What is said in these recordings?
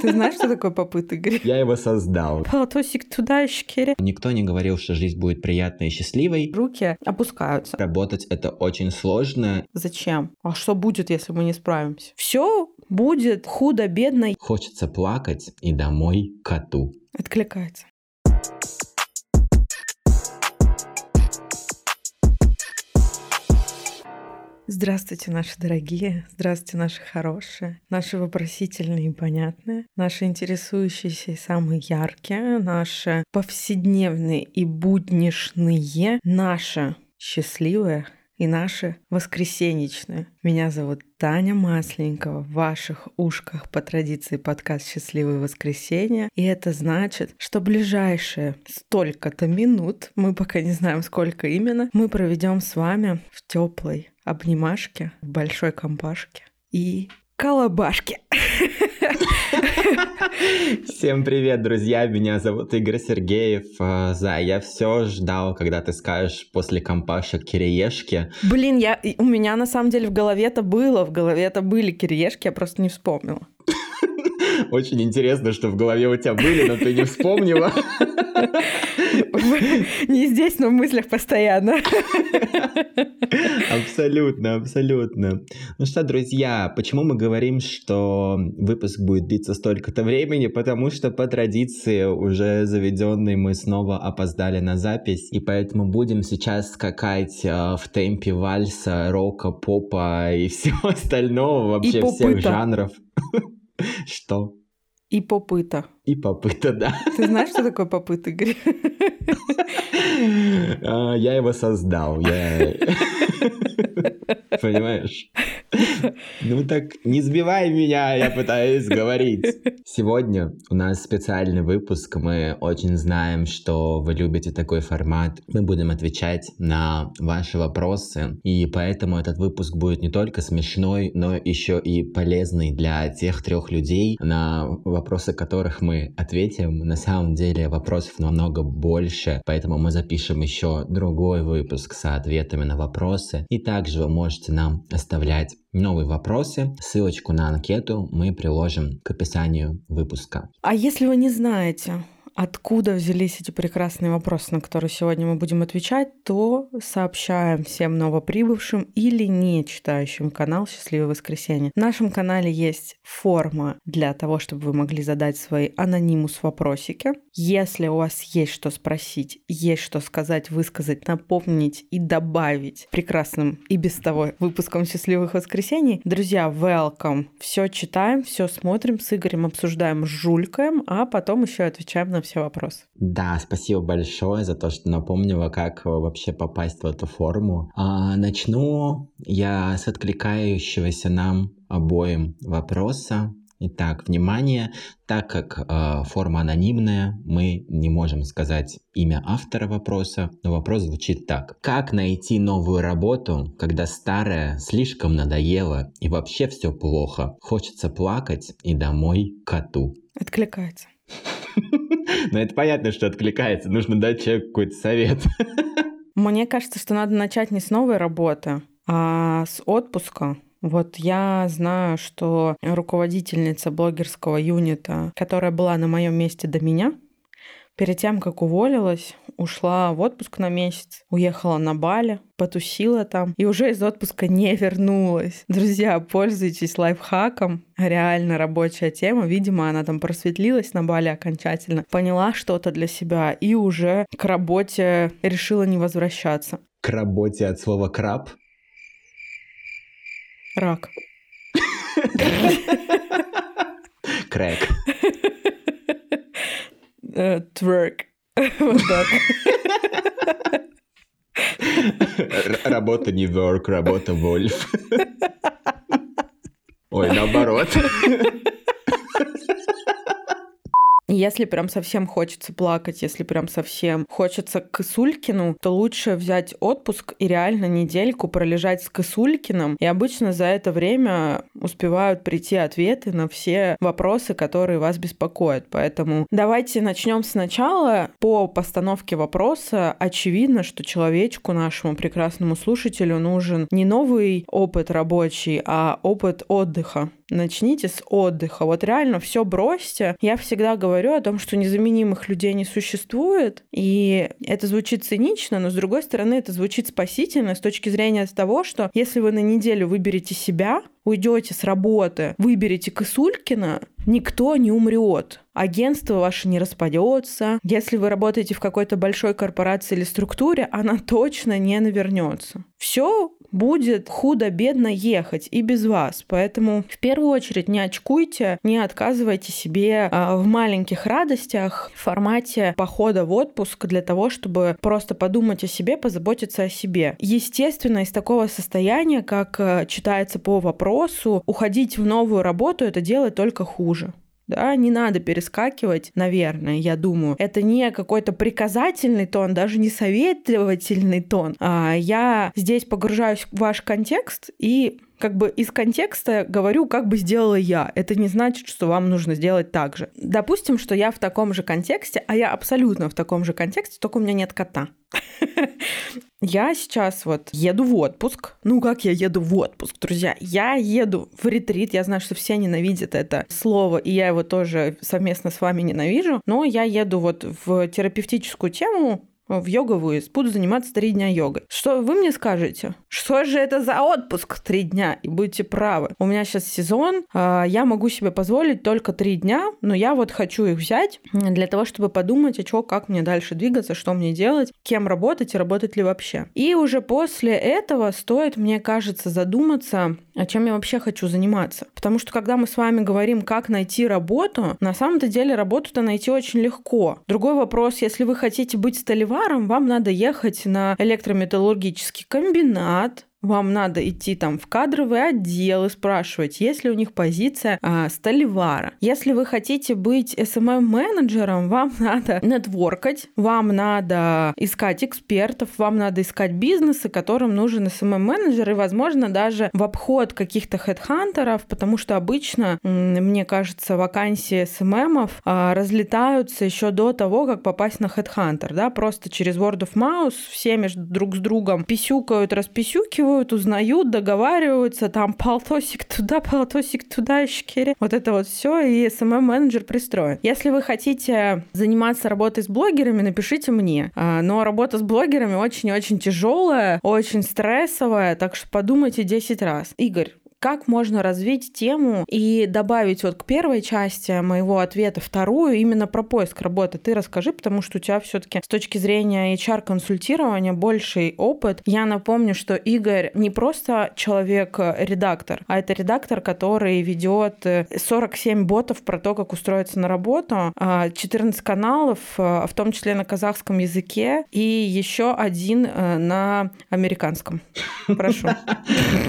Ты знаешь, что такое попыт, Игорь? Я его создал. Полотосик туда, щекере. Никто не говорил, что жизнь будет приятной и счастливой. Руки опускаются. Работать это очень сложно. Зачем? А что будет, если мы не справимся? Все будет худо-бедно. Хочется плакать и домой коту. Откликается. Здравствуйте, наши дорогие, здравствуйте, наши хорошие, наши вопросительные и понятные, наши интересующиеся и самые яркие, наши повседневные и буднишные, наши счастливые и наши воскресенечные. Меня зовут Таня Масленникова. В ваших ушках по традиции подкаст «Счастливое воскресенье». И это значит, что ближайшие столько-то минут, мы пока не знаем, сколько именно, мы проведем с вами в теплой обнимашки, в большой компашке и колобашке. Всем привет, друзья! Меня зовут Игорь Сергеев. А, за я все ждал, когда ты скажешь после компашек кириешки. Блин, я, у меня на самом деле в голове это было, в голове это были кириешки, я просто не вспомнила. Очень интересно, что в голове у тебя были, но ты не вспомнила. Не здесь, но в мыслях постоянно. Абсолютно, абсолютно. Ну что, друзья, почему мы говорим, что выпуск будет длиться столько-то времени? Потому что по традиции уже заведенной мы снова опоздали на запись, и поэтому будем сейчас скакать э, в темпе вальса, рока, попа и всего остального, вообще всех жанров. Что? И попыта. И попыта, да. Ты знаешь, что такое попыт, Игорь? А, я его создал. Я... Понимаешь? Ну так не сбивай меня, я пытаюсь говорить. Сегодня у нас специальный выпуск. Мы очень знаем, что вы любите такой формат. Мы будем отвечать на ваши вопросы. И поэтому этот выпуск будет не только смешной, но еще и полезный для тех трех людей, на вопросы которых мы ответим. На самом деле вопросов намного больше, поэтому мы запишем еще другой выпуск с ответами на вопросы. И также вы можете нам оставлять новые вопросы. Ссылочку на анкету мы приложим к описанию выпуска. А если вы не знаете, откуда взялись эти прекрасные вопросы, на которые сегодня мы будем отвечать, то сообщаем всем новоприбывшим или не читающим канал «Счастливое воскресенье». В нашем канале есть форма для того, чтобы вы могли задать свои анонимус вопросики. Если у вас есть что спросить, есть что сказать, высказать, напомнить и добавить прекрасным и без того выпуском «Счастливых воскресений», друзья, welcome! Все читаем, все смотрим, с Игорем обсуждаем, жулькаем, а потом еще отвечаем на все вопросы. Да, спасибо большое за то, что напомнила, как вообще попасть в эту форму. А, начну я с откликающегося нам обоим вопроса. Итак, внимание, так как э, форма анонимная, мы не можем сказать имя автора вопроса, но вопрос звучит так. Как найти новую работу, когда старая слишком надоела и вообще все плохо? Хочется плакать и домой коту. Откликается. Но это понятно, что откликается. Нужно дать человеку какой-то совет. Мне кажется, что надо начать не с новой работы, а с отпуска. Вот я знаю, что руководительница блогерского юнита, которая была на моем месте до меня, Перед тем, как уволилась, ушла в отпуск на месяц, уехала на Бали, потусила там и уже из отпуска не вернулась. Друзья, пользуйтесь лайфхаком. Реально рабочая тема. Видимо, она там просветлилась на Бали окончательно, поняла что-то для себя и уже к работе решила не возвращаться. К работе от слова краб? Рак. Крэк. Тверк. Вот так. Работа не work, работа вольф. Ой, наоборот. Если прям совсем хочется плакать, если прям совсем хочется к Кысулькину, то лучше взять отпуск и реально недельку пролежать с Кысулькиным. И обычно за это время успевают прийти ответы на все вопросы, которые вас беспокоят. Поэтому давайте начнем сначала. По постановке вопроса очевидно, что человечку, нашему прекрасному слушателю, нужен не новый опыт рабочий, а опыт отдыха. Начните с отдыха. Вот реально все бросьте. Я всегда говорю о том, что незаменимых людей не существует. И это звучит цинично, но с другой стороны это звучит спасительно с точки зрения того, что если вы на неделю выберете себя, уйдете с работы, выберете Косулькина, никто не умрет. Агентство ваше не распадется. Если вы работаете в какой-то большой корпорации или структуре, она точно не навернется. Все будет худо-бедно ехать и без вас. Поэтому в первую очередь не очкуйте, не отказывайте себе а, в маленьких радостях в формате похода в отпуск для того, чтобы просто подумать о себе, позаботиться о себе. Естественно, из такого состояния, как э, читается по вопросу, уходить в новую работу это делать только хуже да, не надо перескакивать, наверное, я думаю. Это не какой-то приказательный тон, даже не советовательный тон. А я здесь погружаюсь в ваш контекст и как бы из контекста говорю, как бы сделала я. Это не значит, что вам нужно сделать так же. Допустим, что я в таком же контексте, а я абсолютно в таком же контексте, только у меня нет кота. Я сейчас вот еду в отпуск. Ну, как я еду в отпуск, друзья? Я еду в ретрит. Я знаю, что все ненавидят это слово, и я его тоже совместно с вами ненавижу. Но я еду вот в терапевтическую тему в йоговую, буду заниматься три дня йогой. Что вы мне скажете? Что же это за отпуск три дня? И будете правы. У меня сейчас сезон, а, я могу себе позволить только три дня, но я вот хочу их взять для того, чтобы подумать, а что, как мне дальше двигаться, что мне делать, кем работать и работать ли вообще. И уже после этого стоит, мне кажется, задуматься, о чем я вообще хочу заниматься. Потому что когда мы с вами говорим, как найти работу, на самом-то деле работу-то найти очень легко. Другой вопрос, если вы хотите быть столеваром, товаром, вам надо ехать на электрометаллургический комбинат, вам надо идти там в кадровый отдел и спрашивать, есть ли у них позиция а, столевара. Если вы хотите быть SMM-менеджером, вам надо нетворкать, вам надо искать экспертов, вам надо искать бизнесы, которым нужен SMM-менеджер, и, возможно, даже в обход каких-то хедхантеров, потому что обычно, мне кажется, вакансии SMM а, разлетаются еще до того, как попасть на хедхантер, да, просто через word of mouth все между друг с другом писюкают, расписюкивают, разговаривают, узнают, договариваются, там полтосик туда, полтосик туда, щекере. Вот это вот все, и SMM-менеджер пристроен. Если вы хотите заниматься работой с блогерами, напишите мне. А, но работа с блогерами очень-очень тяжелая, очень стрессовая, так что подумайте 10 раз. Игорь, как можно развить тему и добавить вот к первой части моего ответа вторую именно про поиск работы. Ты расскажи, потому что у тебя все-таки с точки зрения HR-консультирования больший опыт. Я напомню, что Игорь не просто человек-редактор, а это редактор, который ведет 47 ботов про то, как устроиться на работу, 14 а каналов, а, в том числе на казахском языке, и еще один э, на американском. Прошу.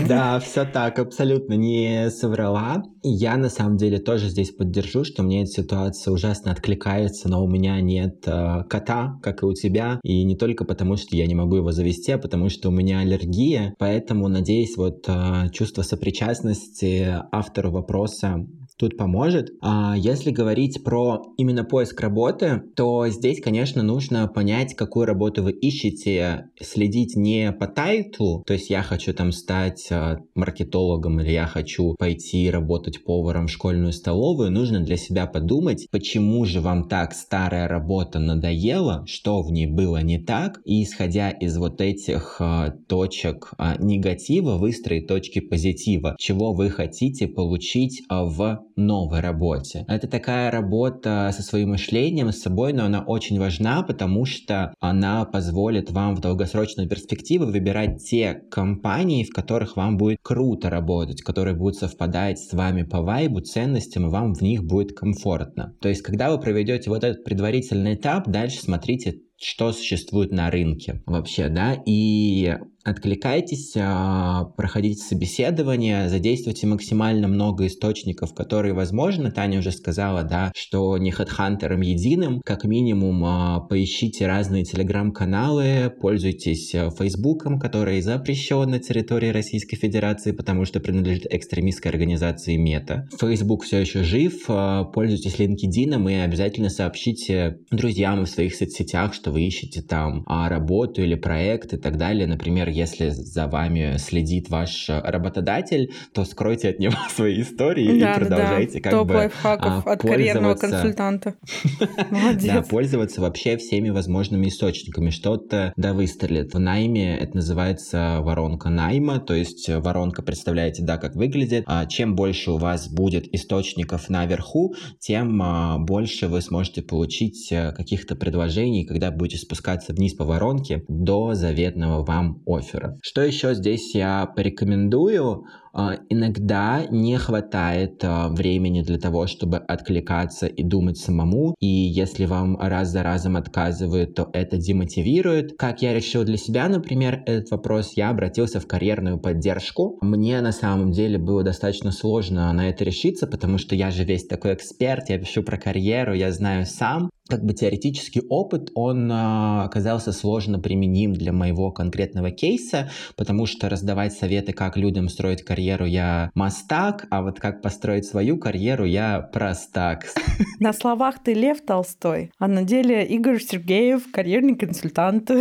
Да, все так, абсолютно абсолютно не соврала. Я на самом деле тоже здесь поддержу, что мне эта ситуация ужасно откликается, но у меня нет э, кота, как и у тебя. И не только потому, что я не могу его завести, а потому что у меня аллергия. Поэтому, надеюсь, вот э, чувство сопричастности автору вопроса тут поможет. А если говорить про именно поиск работы, то здесь, конечно, нужно понять, какую работу вы ищете, следить не по тайтлу, то есть я хочу там стать а, маркетологом или я хочу пойти работать поваром в школьную столовую, нужно для себя подумать, почему же вам так старая работа надоела, что в ней было не так, и исходя из вот этих а, точек а, негатива выстроить точки позитива, чего вы хотите получить в новой работе. Это такая работа со своим мышлением, с собой, но она очень важна, потому что она позволит вам в долгосрочной перспективе выбирать те компании, в которых вам будет круто работать, которые будут совпадать с вами по вайбу, ценностям, и вам в них будет комфортно. То есть, когда вы проведете вот этот предварительный этап, дальше смотрите что существует на рынке вообще, да, и откликайтесь, а, проходите собеседование, задействуйте максимально много источников, которые возможно. Таня уже сказала, да, что не хедхантером единым, как минимум а, поищите разные телеграм-каналы, пользуйтесь а, Фейсбуком, который запрещен на территории Российской Федерации, потому что принадлежит экстремистской организации Мета. Фейсбук все еще жив, пользуйтесь LinkedIn и обязательно сообщите друзьям в своих соцсетях, что что вы ищете там а, работу или проект и так далее. Например, если за вами следит ваш работодатель, то скройте от него свои истории да, и продолжайте да, да. как Топ бы лайфхаков а, от карьерного консультанта. Да, пользоваться вообще всеми возможными источниками. Что-то да выстрелит. В найме это называется воронка найма, то есть воронка, представляете, да, как выглядит. А чем больше у вас будет источников наверху, тем а, больше вы сможете получить э, каких-то предложений, когда будете спускаться вниз по воронке до заветного вам оффера. Что еще здесь я порекомендую? А, иногда не хватает а, времени для того, чтобы откликаться и думать самому, и если вам раз за разом отказывают, то это демотивирует. Как я решил для себя, например, этот вопрос, я обратился в карьерную поддержку. Мне на самом деле было достаточно сложно на это решиться, потому что я же весь такой эксперт, я пишу про карьеру, я знаю сам, как бы теоретический опыт, он а, оказался сложно применим для моего конкретного кейса, потому что раздавать советы, как людям строить карьеру, я мастак, а вот как построить свою карьеру, я простак. На словах ты Лев Толстой, а на деле Игорь Сергеев, карьерный консультант.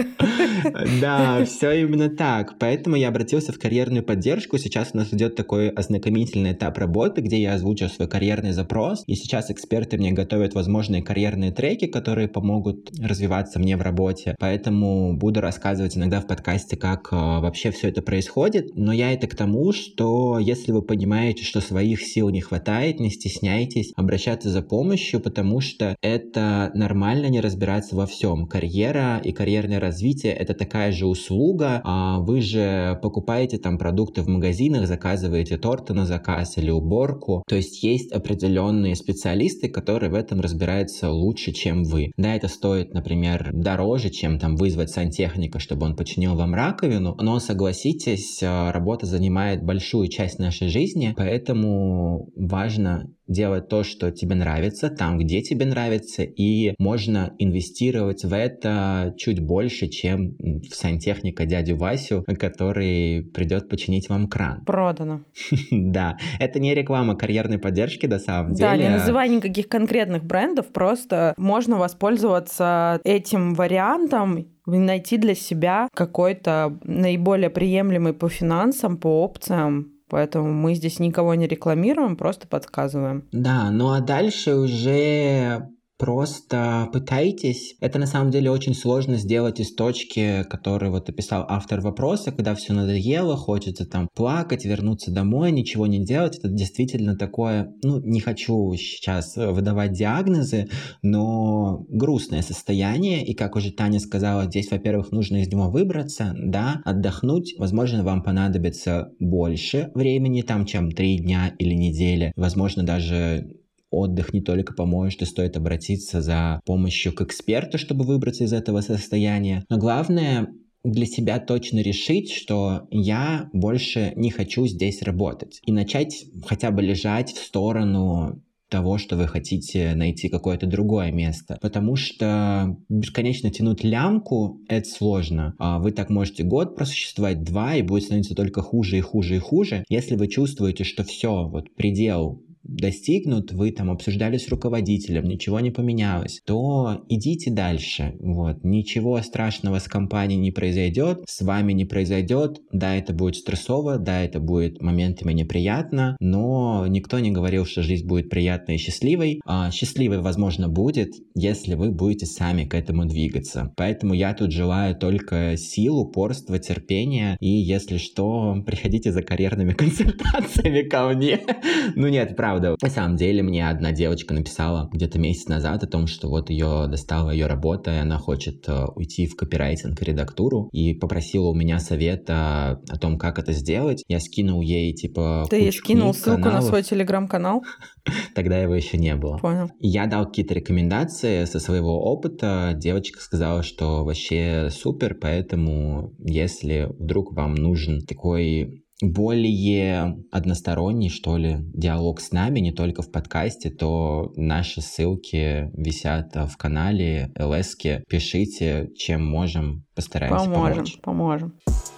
Да, все именно так. Поэтому я обратился в карьерную поддержку. Сейчас у нас идет такой ознакомительный этап работы, где я озвучил свой карьерный запрос, и сейчас эксперты мне готовят возможные карьерные треки, треки, которые помогут развиваться мне в работе. Поэтому буду рассказывать иногда в подкасте, как э, вообще все это происходит. Но я это к тому, что если вы понимаете, что своих сил не хватает, не стесняйтесь обращаться за помощью, потому что это нормально не разбираться во всем. Карьера и карьерное развитие это такая же услуга. А вы же покупаете там продукты в магазинах, заказываете торты на заказ или уборку. То есть есть определенные специалисты, которые в этом разбираются лучше, чем вы. Да, это стоит, например, дороже, чем там вызвать сантехника, чтобы он починил вам раковину, но согласитесь, э, работа занимает большую часть нашей жизни, поэтому важно делать то, что тебе нравится, там, где тебе нравится, и можно инвестировать в это чуть больше, чем в сантехника дядю Васю, который придет починить вам кран. Продано. Да, это не реклама карьерной поддержки, на самом деле. Да, не называй никаких конкретных брендов, просто можно воспользоваться этим вариантом найти для себя какой-то наиболее приемлемый по финансам, по опциям Поэтому мы здесь никого не рекламируем, просто подсказываем. Да, ну а дальше уже Просто пытайтесь. Это на самом деле очень сложно сделать из точки, которую вот описал автор вопроса, когда все надоело, хочется там плакать, вернуться домой, ничего не делать. Это действительно такое, ну, не хочу сейчас выдавать диагнозы, но грустное состояние. И как уже Таня сказала, здесь, во-первых, нужно из него выбраться, да, отдохнуть. Возможно, вам понадобится больше времени, там, чем три дня или недели. Возможно, даже отдых не только поможет, и стоит обратиться за помощью к эксперту, чтобы выбраться из этого состояния. Но главное для себя точно решить, что я больше не хочу здесь работать. И начать хотя бы лежать в сторону того, что вы хотите найти какое-то другое место. Потому что бесконечно тянуть лямку — это сложно. А вы так можете год просуществовать, два, и будет становиться только хуже и хуже и хуже. Если вы чувствуете, что все, вот предел достигнут, вы там обсуждали с руководителем, ничего не поменялось, то идите дальше. Вот. Ничего страшного с компанией не произойдет, с вами не произойдет. Да, это будет стрессово, да, это будет моментами неприятно, но никто не говорил, что жизнь будет приятной и счастливой. А счастливой, возможно, будет, если вы будете сами к этому двигаться. Поэтому я тут желаю только сил, упорства, терпения, и если что, приходите за карьерными консультациями ко мне. Ну нет, правда, правда. На самом деле мне одна девочка написала где-то месяц назад о том, что вот ее достала ее работа, и она хочет э, уйти в копирайтинг и редактуру, и попросила у меня совета о том, как это сделать. Я скинул ей, типа, Ты ей скинул ссылку каналов. на свой телеграм-канал? Тогда его еще не было. Понял. Я дал какие-то рекомендации со своего опыта. Девочка сказала, что вообще супер, поэтому если вдруг вам нужен такой более односторонний, что ли, диалог с нами, не только в подкасте, то наши ссылки висят в канале ЛС. Пишите, чем можем, постараемся поможем, помочь. Поможем, поможем.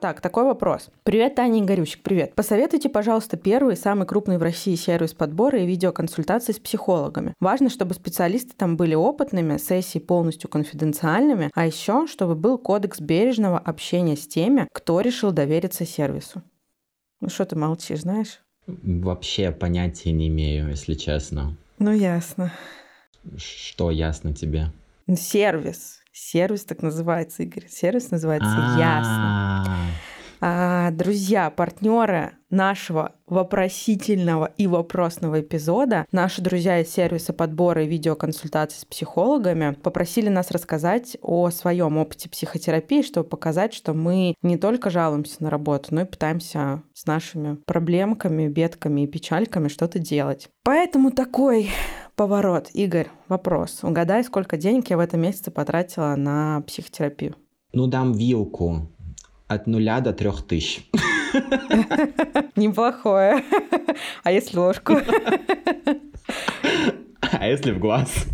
Так, такой вопрос. Привет, Таня Игорющик, привет. Посоветуйте, пожалуйста, первый, самый крупный в России сервис подбора и видеоконсультаций с психологами. Важно, чтобы специалисты там были опытными, сессии полностью конфиденциальными, а еще, чтобы был кодекс бережного общения с теми, кто решил довериться сервису. Ну что ты молчишь, знаешь? Вообще понятия не имею, если честно. Ну, ясно. Что ясно тебе? Сервис. Сервис так называется, Игорь. Сервис называется Ясно. А, друзья, партнеры нашего вопросительного и вопросного эпизода, наши друзья из сервиса подбора и видеоконсультаций с психологами попросили нас рассказать о своем опыте психотерапии, чтобы показать, что мы не только жалуемся на работу, но и пытаемся с нашими проблемками, бедками и печальками что-то делать. Поэтому такой поворот. Игорь, вопрос. Угадай, сколько денег я в этом месяце потратила на психотерапию? Ну, дам вилку от нуля до трех тысяч. Неплохое. А если ложку? А если в глаз?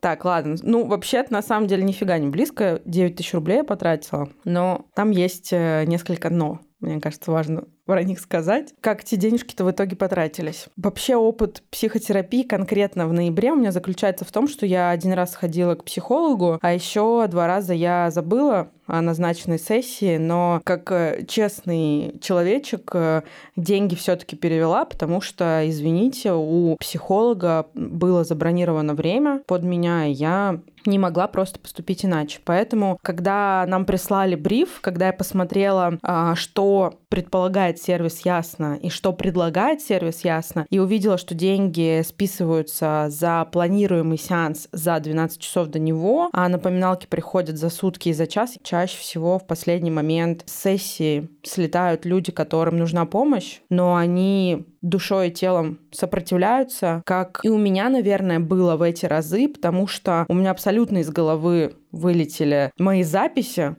Так, ладно. Ну, вообще-то, на самом деле, нифига не близко. 9 тысяч рублей я потратила. Но там есть э, несколько «но». Мне кажется, важно про них сказать. Как эти денежки-то в итоге потратились? Вообще опыт психотерапии конкретно в ноябре у меня заключается в том, что я один раз ходила к психологу, а еще два раза я забыла назначенной сессии, но как э, честный человечек э, деньги все-таки перевела, потому что, извините, у психолога было забронировано время под меня, и я не могла просто поступить иначе. Поэтому, когда нам прислали бриф, когда я посмотрела, а, что предполагает сервис Ясно и что предлагает сервис Ясно, и увидела, что деньги списываются за планируемый сеанс за 12 часов до него, а напоминалки приходят за сутки и за час, чаще всего в последний момент сессии слетают люди, которым нужна помощь, но они душой и телом сопротивляются, как и у меня, наверное, было в эти разы, потому что у меня абсолютно из головы вылетели мои записи,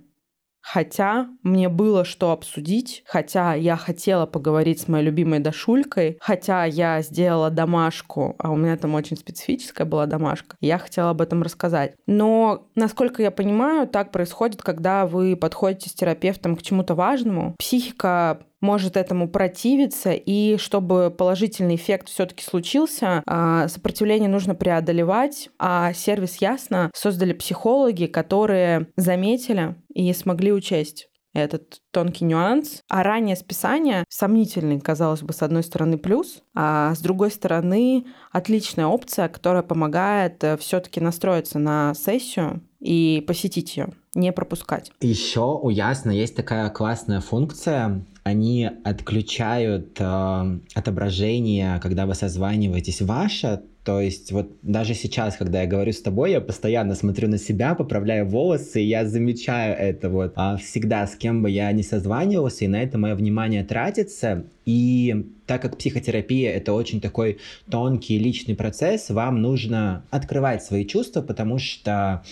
Хотя мне было что обсудить, хотя я хотела поговорить с моей любимой Дашулькой, хотя я сделала домашку, а у меня там очень специфическая была домашка, я хотела об этом рассказать. Но, насколько я понимаю, так происходит, когда вы подходите с терапевтом к чему-то важному. Психика может этому противиться, и чтобы положительный эффект все-таки случился, а, сопротивление нужно преодолевать, а сервис Ясно создали психологи, которые заметили и смогли учесть этот тонкий нюанс. А раннее списание сомнительный, казалось бы, с одной стороны плюс, а с другой стороны отличная опция, которая помогает э, все-таки настроиться на сессию и посетить ее, не пропускать. Еще у Ясно есть такая классная функция, они отключают э, отображение, когда вы созваниваетесь, ваше, то есть вот даже сейчас, когда я говорю с тобой, я постоянно смотрю на себя, поправляю волосы, и я замечаю это вот а всегда, с кем бы я не созванивался, и на это мое внимание тратится. И так как психотерапия это очень такой тонкий личный процесс, вам нужно открывать свои чувства, потому что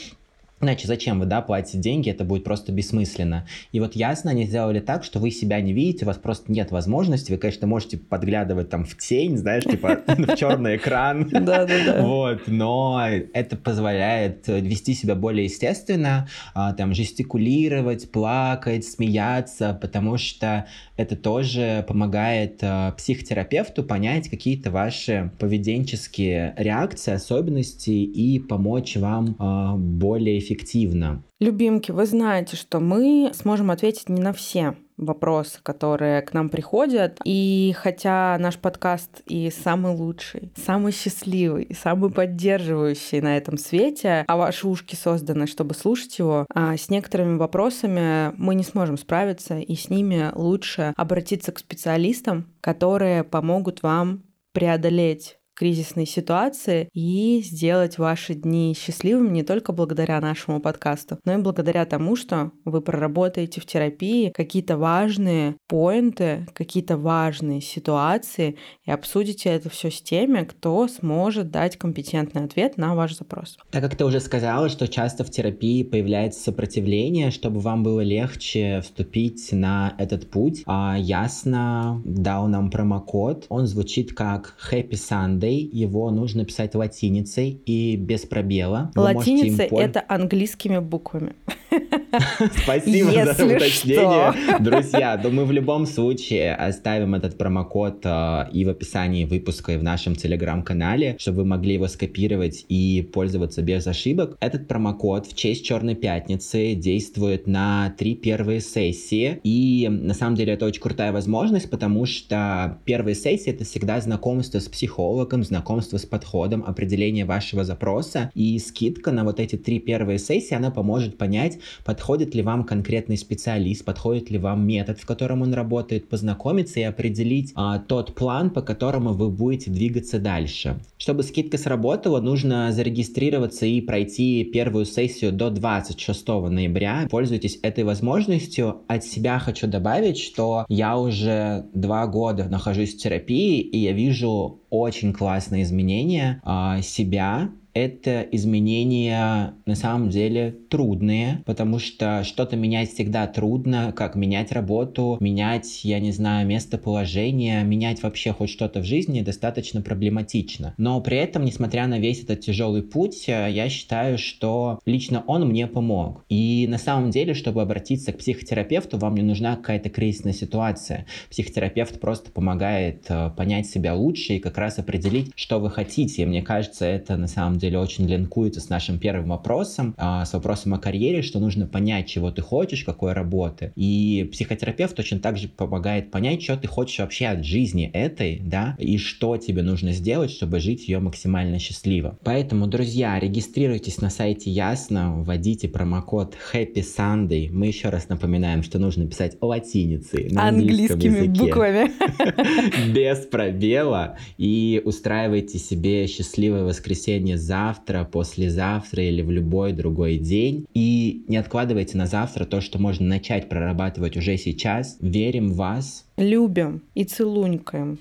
Иначе зачем вы, да, платите деньги, это будет просто бессмысленно. И вот ясно, они сделали так, что вы себя не видите, у вас просто нет возможности, вы, конечно, можете подглядывать там в тень, знаешь, типа в черный экран. Да, да, да. Вот, но это позволяет вести себя более естественно, а, там, жестикулировать, плакать, смеяться, потому что это тоже помогает а, психотерапевту понять какие-то ваши поведенческие реакции, особенности и помочь вам а, более эффективно эффективно. Любимки, вы знаете, что мы сможем ответить не на все вопросы, которые к нам приходят. И хотя наш подкаст и самый лучший, самый счастливый, и самый поддерживающий на этом свете, а ваши ушки созданы, чтобы слушать его, а с некоторыми вопросами мы не сможем справиться, и с ними лучше обратиться к специалистам, которые помогут вам преодолеть кризисной ситуации и сделать ваши дни счастливыми не только благодаря нашему подкасту, но и благодаря тому, что вы проработаете в терапии какие-то важные поинты, какие-то важные ситуации и обсудите это все с теми, кто сможет дать компетентный ответ на ваш запрос. Так как ты уже сказала, что часто в терапии появляется сопротивление, чтобы вам было легче вступить на этот путь, а ясно дал нам промокод. Он звучит как Happy Sunday Play, его нужно писать латиницей и без пробела. Латиница — это английскими буквами. Спасибо за уточнение. Друзья, то мы в любом случае оставим этот промокод э, и в описании выпуска, и в нашем телеграм-канале, чтобы вы могли его скопировать и пользоваться без ошибок. Этот промокод в честь Черной Пятницы действует на три первые сессии. И на самом деле это очень крутая возможность, потому что первые сессии это всегда знакомство с психологом, знакомство с подходом, определение вашего запроса. И скидка на вот эти три первые сессии, она поможет понять, подходит ли вам конкретный специалист, подходит ли вам метод, в котором он работает, познакомиться и определить а, тот план, по которому вы будете двигаться дальше. Чтобы скидка сработала, нужно зарегистрироваться и пройти первую сессию до 26 ноября. Пользуйтесь этой возможностью. От себя хочу добавить, что я уже два года нахожусь в терапии, и я вижу очень классные изменения а, себя это изменения на самом деле трудные, потому что что-то менять всегда трудно, как менять работу, менять, я не знаю, местоположение, менять вообще хоть что-то в жизни достаточно проблематично. Но при этом, несмотря на весь этот тяжелый путь, я считаю, что лично он мне помог. И на самом деле, чтобы обратиться к психотерапевту, вам не нужна какая-то кризисная ситуация. Психотерапевт просто помогает э, понять себя лучше и как раз определить, что вы хотите. И мне кажется, это на самом деле очень линкуется с нашим первым вопросом, а, с вопросом о карьере, что нужно понять, чего ты хочешь, какой работы. И психотерапевт точно так же помогает понять, что ты хочешь вообще от жизни этой, да, и что тебе нужно сделать, чтобы жить ее максимально счастливо. Поэтому, друзья, регистрируйтесь на сайте Ясно, вводите промокод Happy Sunday. Мы еще раз напоминаем, что нужно писать латиницей на английскими языке, буквами. Без пробела. И устраивайте себе счастливое воскресенье за завтра, послезавтра или в любой другой день. И не откладывайте на завтра то, что можно начать прорабатывать уже сейчас. Верим в вас. Любим и целунькаем.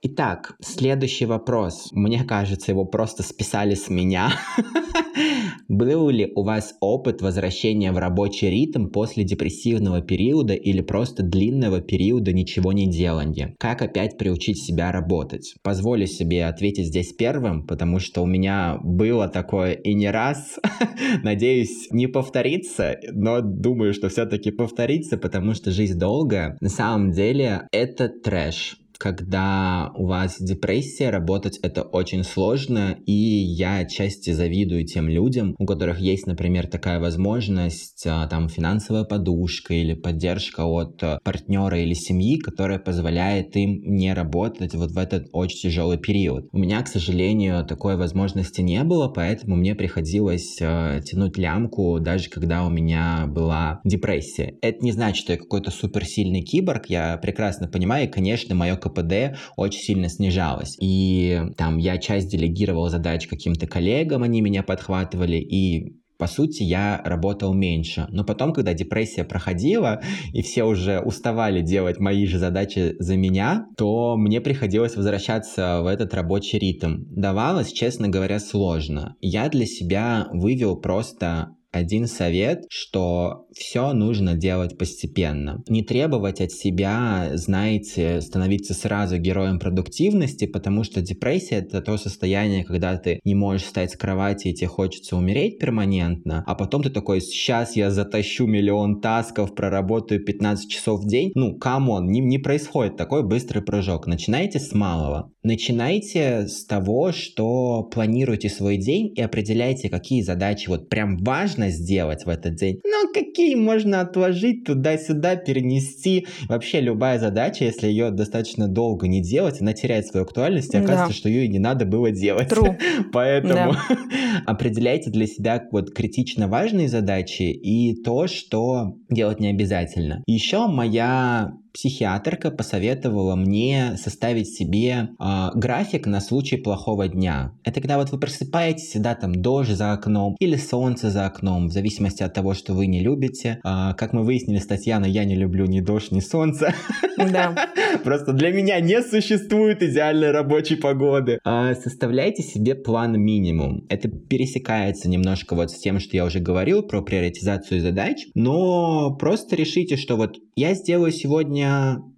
Итак, следующий вопрос. Мне кажется, его просто списали с меня. Был ли у вас опыт возвращения в рабочий ритм после депрессивного периода или просто длинного периода ничего не делания? Как опять приучить себя работать? Позволю себе ответить здесь первым, потому что у меня было такое и не раз. Надеюсь, не повторится, но думаю, что все-таки повторится, потому что жизнь долгая. На самом деле это трэш когда у вас депрессия, работать это очень сложно, и я отчасти завидую тем людям, у которых есть, например, такая возможность, а, там, финансовая подушка или поддержка от а, партнера или семьи, которая позволяет им не работать вот в этот очень тяжелый период. У меня, к сожалению, такой возможности не было, поэтому мне приходилось э, тянуть лямку, даже когда у меня была депрессия. Это не значит, что я какой-то суперсильный киборг, я прекрасно понимаю, и, конечно, мое КПД очень сильно снижалось. И там я часть делегировал задач каким-то коллегам, они меня подхватывали, и по сути, я работал меньше. Но потом, когда депрессия проходила, и все уже уставали делать мои же задачи за меня, то мне приходилось возвращаться в этот рабочий ритм. Давалось, честно говоря, сложно. Я для себя вывел просто один совет, что все нужно делать постепенно. Не требовать от себя, знаете, становиться сразу героем продуктивности, потому что депрессия это то состояние, когда ты не можешь встать с кровати и тебе хочется умереть перманентно, а потом ты такой, сейчас я затащу миллион тасков, проработаю 15 часов в день. Ну, come on, не, не происходит такой быстрый прыжок. Начинайте с малого. Начинайте с того, что планируйте свой день и определяйте, какие задачи вот прям важно сделать в этот день. Ну, какие можно отложить туда-сюда, перенести. Вообще любая задача, если ее достаточно долго не делать, она теряет свою актуальность, и оказывается, да. что ее и не надо было делать. True. Поэтому да. определяйте для себя вот критично важные задачи и то, что делать не обязательно. Еще моя психиатрка посоветовала мне составить себе э, график на случай плохого дня. Это когда вот вы просыпаетесь, да, там дождь за окном или солнце за окном, в зависимости от того, что вы не любите. Э, как мы выяснили с Татьяной, я не люблю ни дождь, ни солнце. Да. Просто для меня не существует идеальной рабочей погоды. Э, составляйте себе план минимум. Это пересекается немножко вот с тем, что я уже говорил про приоритизацию задач, но просто решите, что вот я сделаю сегодня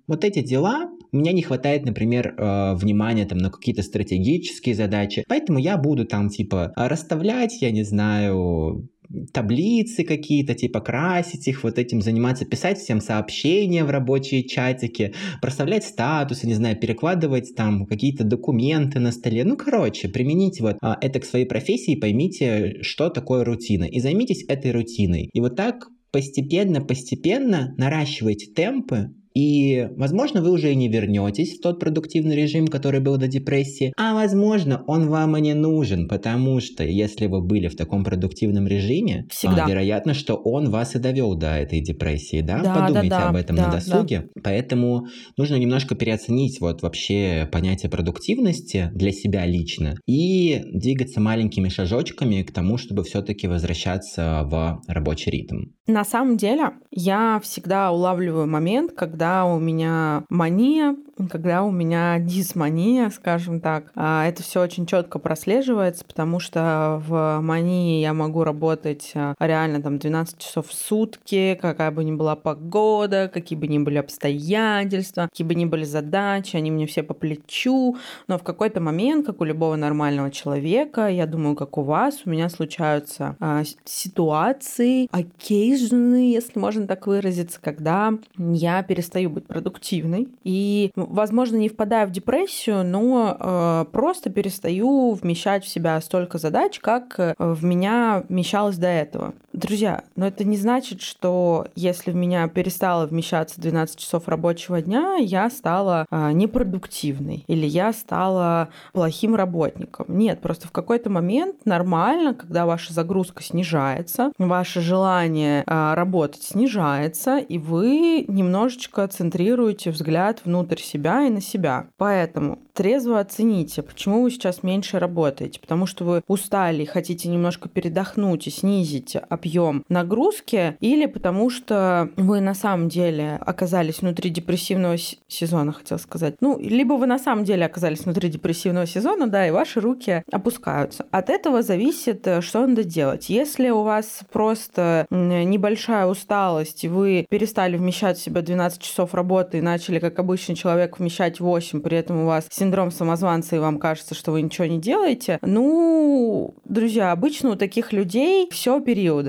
вот эти дела, у меня не хватает, например, э, внимания там на какие-то стратегические задачи, поэтому я буду там типа расставлять, я не знаю, таблицы какие-то, типа красить их, вот этим заниматься, писать всем сообщения в рабочие чатики, проставлять статусы, не знаю, перекладывать там какие-то документы на столе. Ну, короче, примените вот а, это к своей профессии, поймите, что такое рутина, и займитесь этой рутиной. И вот так постепенно-постепенно наращивайте темпы, и, возможно, вы уже и не вернетесь в тот продуктивный режим, который был до депрессии, а, возможно, он вам и не нужен, потому что если вы были в таком продуктивном режиме, Всегда. А, вероятно, что он вас и довел до этой депрессии, да? да Подумайте да, да, об этом да, на досуге. Да. Поэтому нужно немножко переоценить вот вообще понятие продуктивности для себя лично и двигаться маленькими шажочками к тому, чтобы все-таки возвращаться в рабочий ритм. На самом деле, я всегда улавливаю момент, когда у меня мания, когда у меня дисмания, скажем так. А, это все очень четко прослеживается, потому что в мании я могу работать а, реально там 12 часов в сутки, какая бы ни была погода, какие бы ни были обстоятельства, какие бы ни были задачи, они мне все по плечу. Но в какой-то момент, как у любого нормального человека, я думаю, как у вас, у меня случаются а, ситуации, окей, occasionally, если можно так выразиться, когда я перестаю быть продуктивной и, возможно, не впадаю в депрессию, но э, просто перестаю вмещать в себя столько задач, как э, в меня вмещалось до этого. Друзья, но это не значит, что если в меня перестало вмещаться 12 часов рабочего дня, я стала э, непродуктивной или я стала плохим работником. Нет, просто в какой-то момент нормально, когда ваша загрузка снижается, ваше желание а, работать снижается, и вы немножечко центрируете взгляд внутрь себя и на себя. Поэтому трезво оцените, почему вы сейчас меньше работаете. Потому что вы устали хотите немножко передохнуть и снизить объем нагрузки, или потому что вы на самом деле оказались внутри депрессивного сезона, хотел сказать. Ну, либо вы на самом деле оказались внутри депрессивного сезона, да, и ваши руки опускаются. От этого зависит, э, что надо делать. Если у вас просто не небольшая усталость, вы перестали вмещать в себя 12 часов работы и начали, как обычный человек, вмещать 8, при этом у вас синдром самозванца, и вам кажется, что вы ничего не делаете, ну, друзья, обычно у таких людей все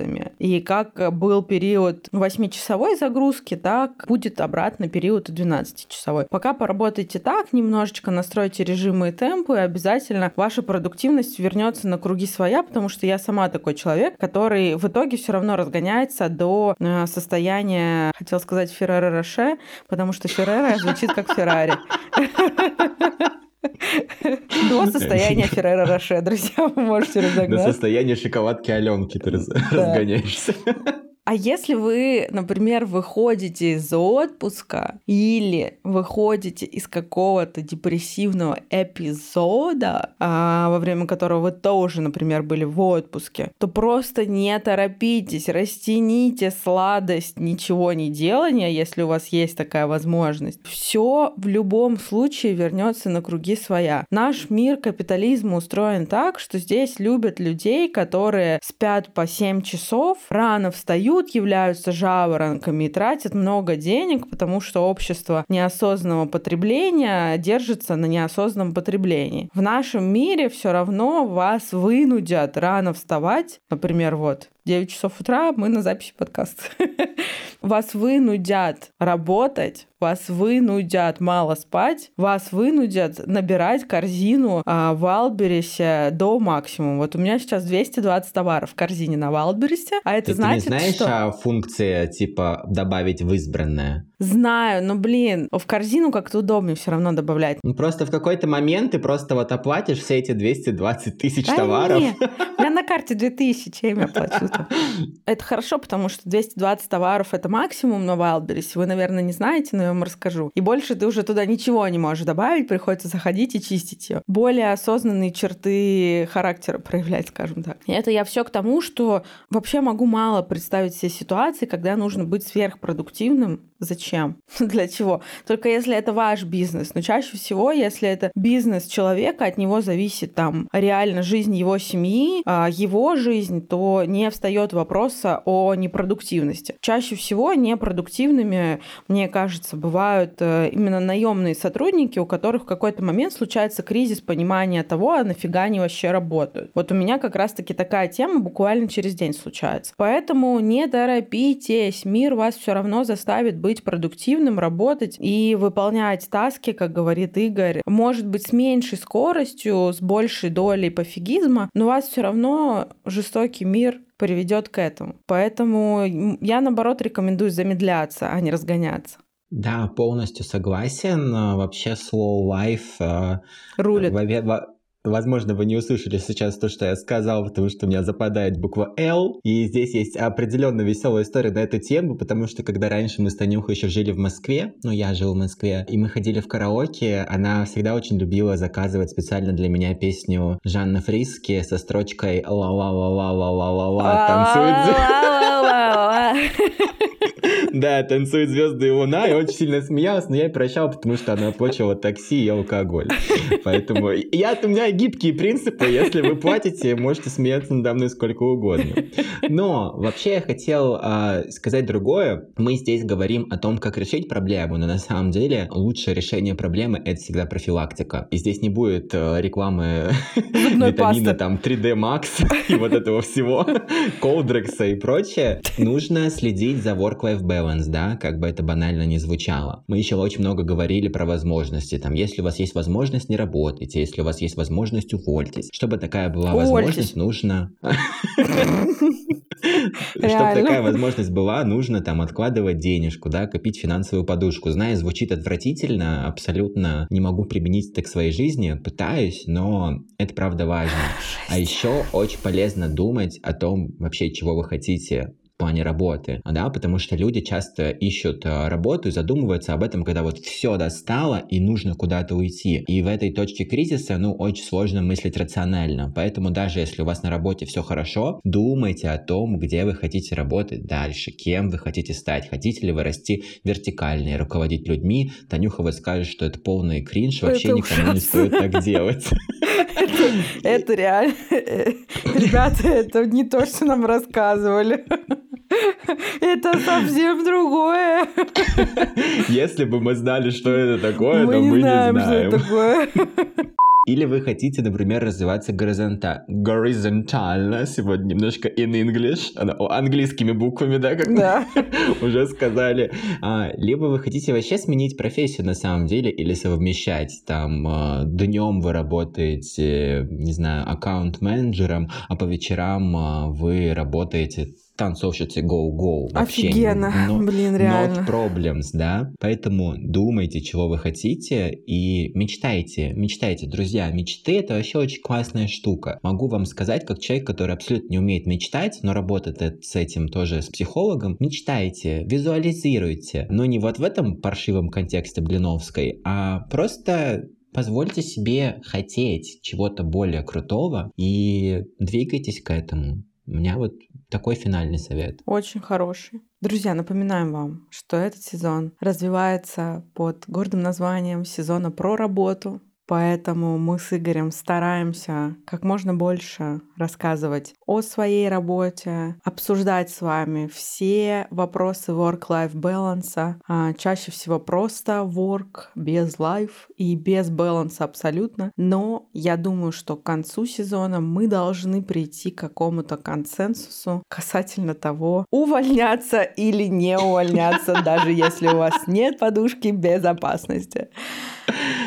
периодами. И как был период 8-часовой загрузки, так будет обратно период 12-часовой. Пока поработайте так, немножечко настройте режимы и темпы, и обязательно ваша продуктивность вернется на круги своя, потому что я сама такой человек, который в итоге все равно разгоняется до э, состояния, хотел сказать Феррера Роше, потому что Феррера звучит как Феррари. До состояния Феррера Роше, друзья, вы можете разогнаться. До состояния шоколадки Аленки ты разгоняешься. А если вы, например, выходите из отпуска или выходите из какого-то депрессивного эпизода, а, во время которого вы тоже, например, были в отпуске, то просто не торопитесь, растяните сладость ничего не делания, если у вас есть такая возможность. Все в любом случае вернется на круги своя. Наш мир капитализма устроен так, что здесь любят людей, которые спят по 7 часов, рано встают, пьют, являются жаворонками и тратят много денег, потому что общество неосознанного потребления держится на неосознанном потреблении. В нашем мире все равно вас вынудят рано вставать. Например, вот 9 часов утра мы на записи подкаста. Вас вынудят работать, вас вынудят мало спать, вас вынудят набирать корзину а, в Wildberries до максимума. Вот у меня сейчас 220 товаров в корзине на Wildberries, а это ты, значит, не знаешь, что... а функция типа добавить в избранное? Знаю, но, блин, в корзину как-то удобнее все равно добавлять. Ну, просто в какой-то момент ты просто вот оплатишь все эти 220 тысяч да товаров. Не. У меня на карте 2000, чем я плачу -то? Это хорошо, потому что 220 товаров — это максимум на Wildberries. Вы, наверное, не знаете, но я вам расскажу. И больше ты уже туда ничего не можешь добавить, приходится заходить и чистить ее. Более осознанные черты характера проявлять, скажем так. И это я все к тому, что вообще могу мало представить себе ситуации, когда нужно быть сверхпродуктивным Зачем? Для чего? Только если это ваш бизнес. Но чаще всего, если это бизнес человека, от него зависит там реально жизнь его семьи, а, его жизнь, то не встает вопроса о непродуктивности. Чаще всего непродуктивными, мне кажется, бывают э, именно наемные сотрудники, у которых в какой-то момент случается кризис понимания того, а нафига они вообще работают. Вот у меня как раз-таки такая тема буквально через день случается. Поэтому не торопитесь, мир вас все равно заставит быть быть продуктивным, работать и выполнять таски, как говорит Игорь, может быть, с меньшей скоростью, с большей долей пофигизма, но вас все равно жестокий мир приведет к этому. Поэтому я, наоборот, рекомендую замедляться, а не разгоняться. Да, полностью согласен. Вообще slow life э, рулит. Возможно, вы не услышали сейчас то, что я сказал, потому что у меня западает буква «Л». И здесь есть определенно веселая история на эту тему, потому что когда раньше мы с Танюхой еще жили в Москве, ну, я жил в Москве, и мы ходили в караоке, она всегда очень любила заказывать специально для меня песню Жанны Фриски со строчкой «Ла-ла-ла-ла-ла-ла-ла-ла» танцует. Да, танцуют звезды и луна, и очень сильно смеялась, но я и прощал, потому что она оплачивала такси и алкоголь. Поэтому я, у меня гибкие принципы, если вы платите, можете смеяться надо мной сколько угодно. Но вообще я хотел э, сказать другое. Мы здесь говорим о том, как решить проблему, но на самом деле лучшее решение проблемы это всегда профилактика. И здесь не будет э, рекламы витамина там 3D Max и вот этого всего, Колдрекса и прочее. Нужно следить за work-life balance, да, как бы это банально не звучало. Мы еще очень много говорили про возможности. Там, если у вас есть возможность, не работайте. Если у вас есть возможность, увольтесь. Чтобы такая была возможность, нужно... Чтобы такая возможность была, нужно там откладывать денежку, да, копить финансовую подушку. Знаю, звучит отвратительно, абсолютно не могу применить это к своей жизни, пытаюсь, но это правда важно. А еще очень полезно думать о том вообще, чего вы хотите плане работы, да, потому что люди часто ищут э, работу и задумываются об этом, когда вот все достало и нужно куда-то уйти. И в этой точке кризиса, ну, очень сложно мыслить рационально. Поэтому даже если у вас на работе все хорошо, думайте о том, где вы хотите работать дальше, кем вы хотите стать. Хотите ли вы расти вертикально и руководить людьми? Танюха вот скажет, что это полный кринж, вообще это никому не стоит так делать. Это реально. Ребята, это не то, что нам рассказывали. Это совсем другое. Если бы мы знали, что это такое, мы то мы не знаем, не знаем. что это такое. Или вы хотите, например, развиваться горизонтально. Горизонтально. Сегодня немножко in English. Английскими буквами, да, как да. уже сказали. А, либо вы хотите вообще сменить профессию на самом деле или совмещать. Там а, днем вы работаете, не знаю, аккаунт-менеджером, а по вечерам а, вы работаете танцовщицы go-go. Офигенно, но, блин, реально. Not problems, да? Поэтому думайте, чего вы хотите и мечтайте, мечтайте. Друзья, мечты — это вообще очень классная штука. Могу вам сказать, как человек, который абсолютно не умеет мечтать, но работает с этим тоже с психологом, мечтайте, визуализируйте. Но не вот в этом паршивом контексте Блиновской, а просто позвольте себе хотеть чего-то более крутого и двигайтесь к этому. У меня вот такой финальный совет. Очень хороший. Друзья, напоминаем вам, что этот сезон развивается под гордым названием сезона про работу, Поэтому мы с Игорем стараемся как можно больше рассказывать о своей работе, обсуждать с вами все вопросы work-life balance, а чаще всего просто work без life и без balance абсолютно. Но я думаю, что к концу сезона мы должны прийти к какому-то консенсусу касательно того, увольняться или не увольняться, даже если у вас нет подушки безопасности.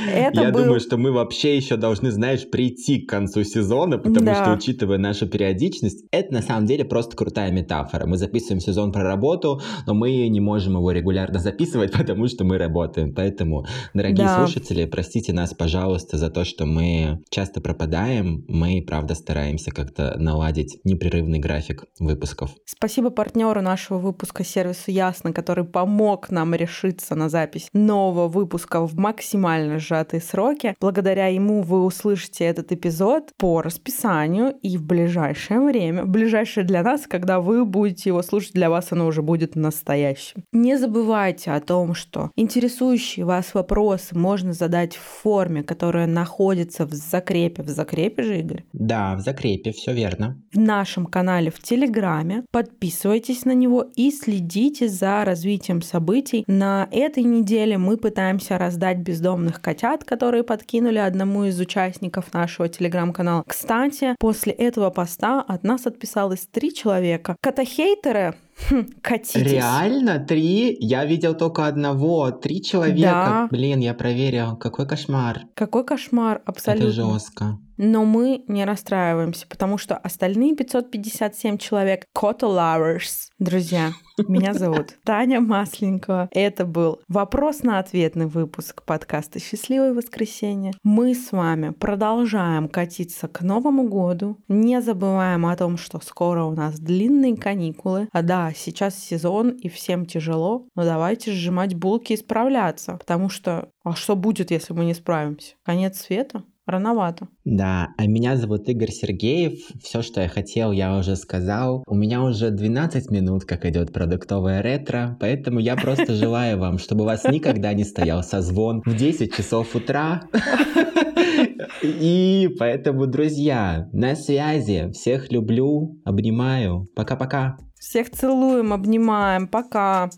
Это Я был... думаю, что мы вообще еще должны, знаешь, прийти к концу сезона, потому да. что, учитывая нашу периодичность, это на самом деле просто крутая метафора. Мы записываем сезон про работу, но мы не можем его регулярно записывать, потому что мы работаем. Поэтому, дорогие да. слушатели, простите нас, пожалуйста, за то, что мы часто пропадаем. Мы, правда, стараемся как-то наладить непрерывный график выпусков. Спасибо партнеру нашего выпуска сервису Ясно, который помог нам решиться на запись нового выпуска в максимально максимально сжатые сроки. Благодаря ему вы услышите этот эпизод по расписанию и в ближайшее время, в ближайшее для нас, когда вы будете его слушать, для вас оно уже будет настоящим. Не забывайте о том, что интересующие вас вопросы можно задать в форме, которая находится в закрепе. В закрепе же, Игорь? Да, в закрепе, все верно. В нашем канале в Телеграме. Подписывайтесь на него и следите за развитием событий. На этой неделе мы пытаемся раздать бездомных котят, которые подкинули одному из участников нашего Телеграм-канала. Кстати, после этого поста от нас отписалось три человека. Котохейтеры Хм, катитесь. Реально? Три? Я видел только одного. Три человека. Да. Блин, я проверил. Какой кошмар. Какой кошмар, абсолютно. Это жестко. Но мы не расстраиваемся, потому что остальные 557 человек — Koto Lovers. Друзья, меня зовут Таня Масленькова. Это был вопрос на ответный выпуск подкаста «Счастливое воскресенье». Мы с вами продолжаем катиться к Новому году. Не забываем о том, что скоро у нас длинные каникулы. А да, сейчас сезон и всем тяжело, но давайте сжимать булки и справляться, потому что а что будет, если мы не справимся? Конец света? Рановато. Да, а меня зовут Игорь Сергеев. Все, что я хотел, я уже сказал. У меня уже 12 минут, как идет продуктовая ретро, поэтому я просто желаю вам, чтобы у вас никогда не стоял созвон в 10 часов утра. И поэтому, друзья, на связи. Всех люблю, обнимаю. Пока-пока. Всех целуем, обнимаем. Пока.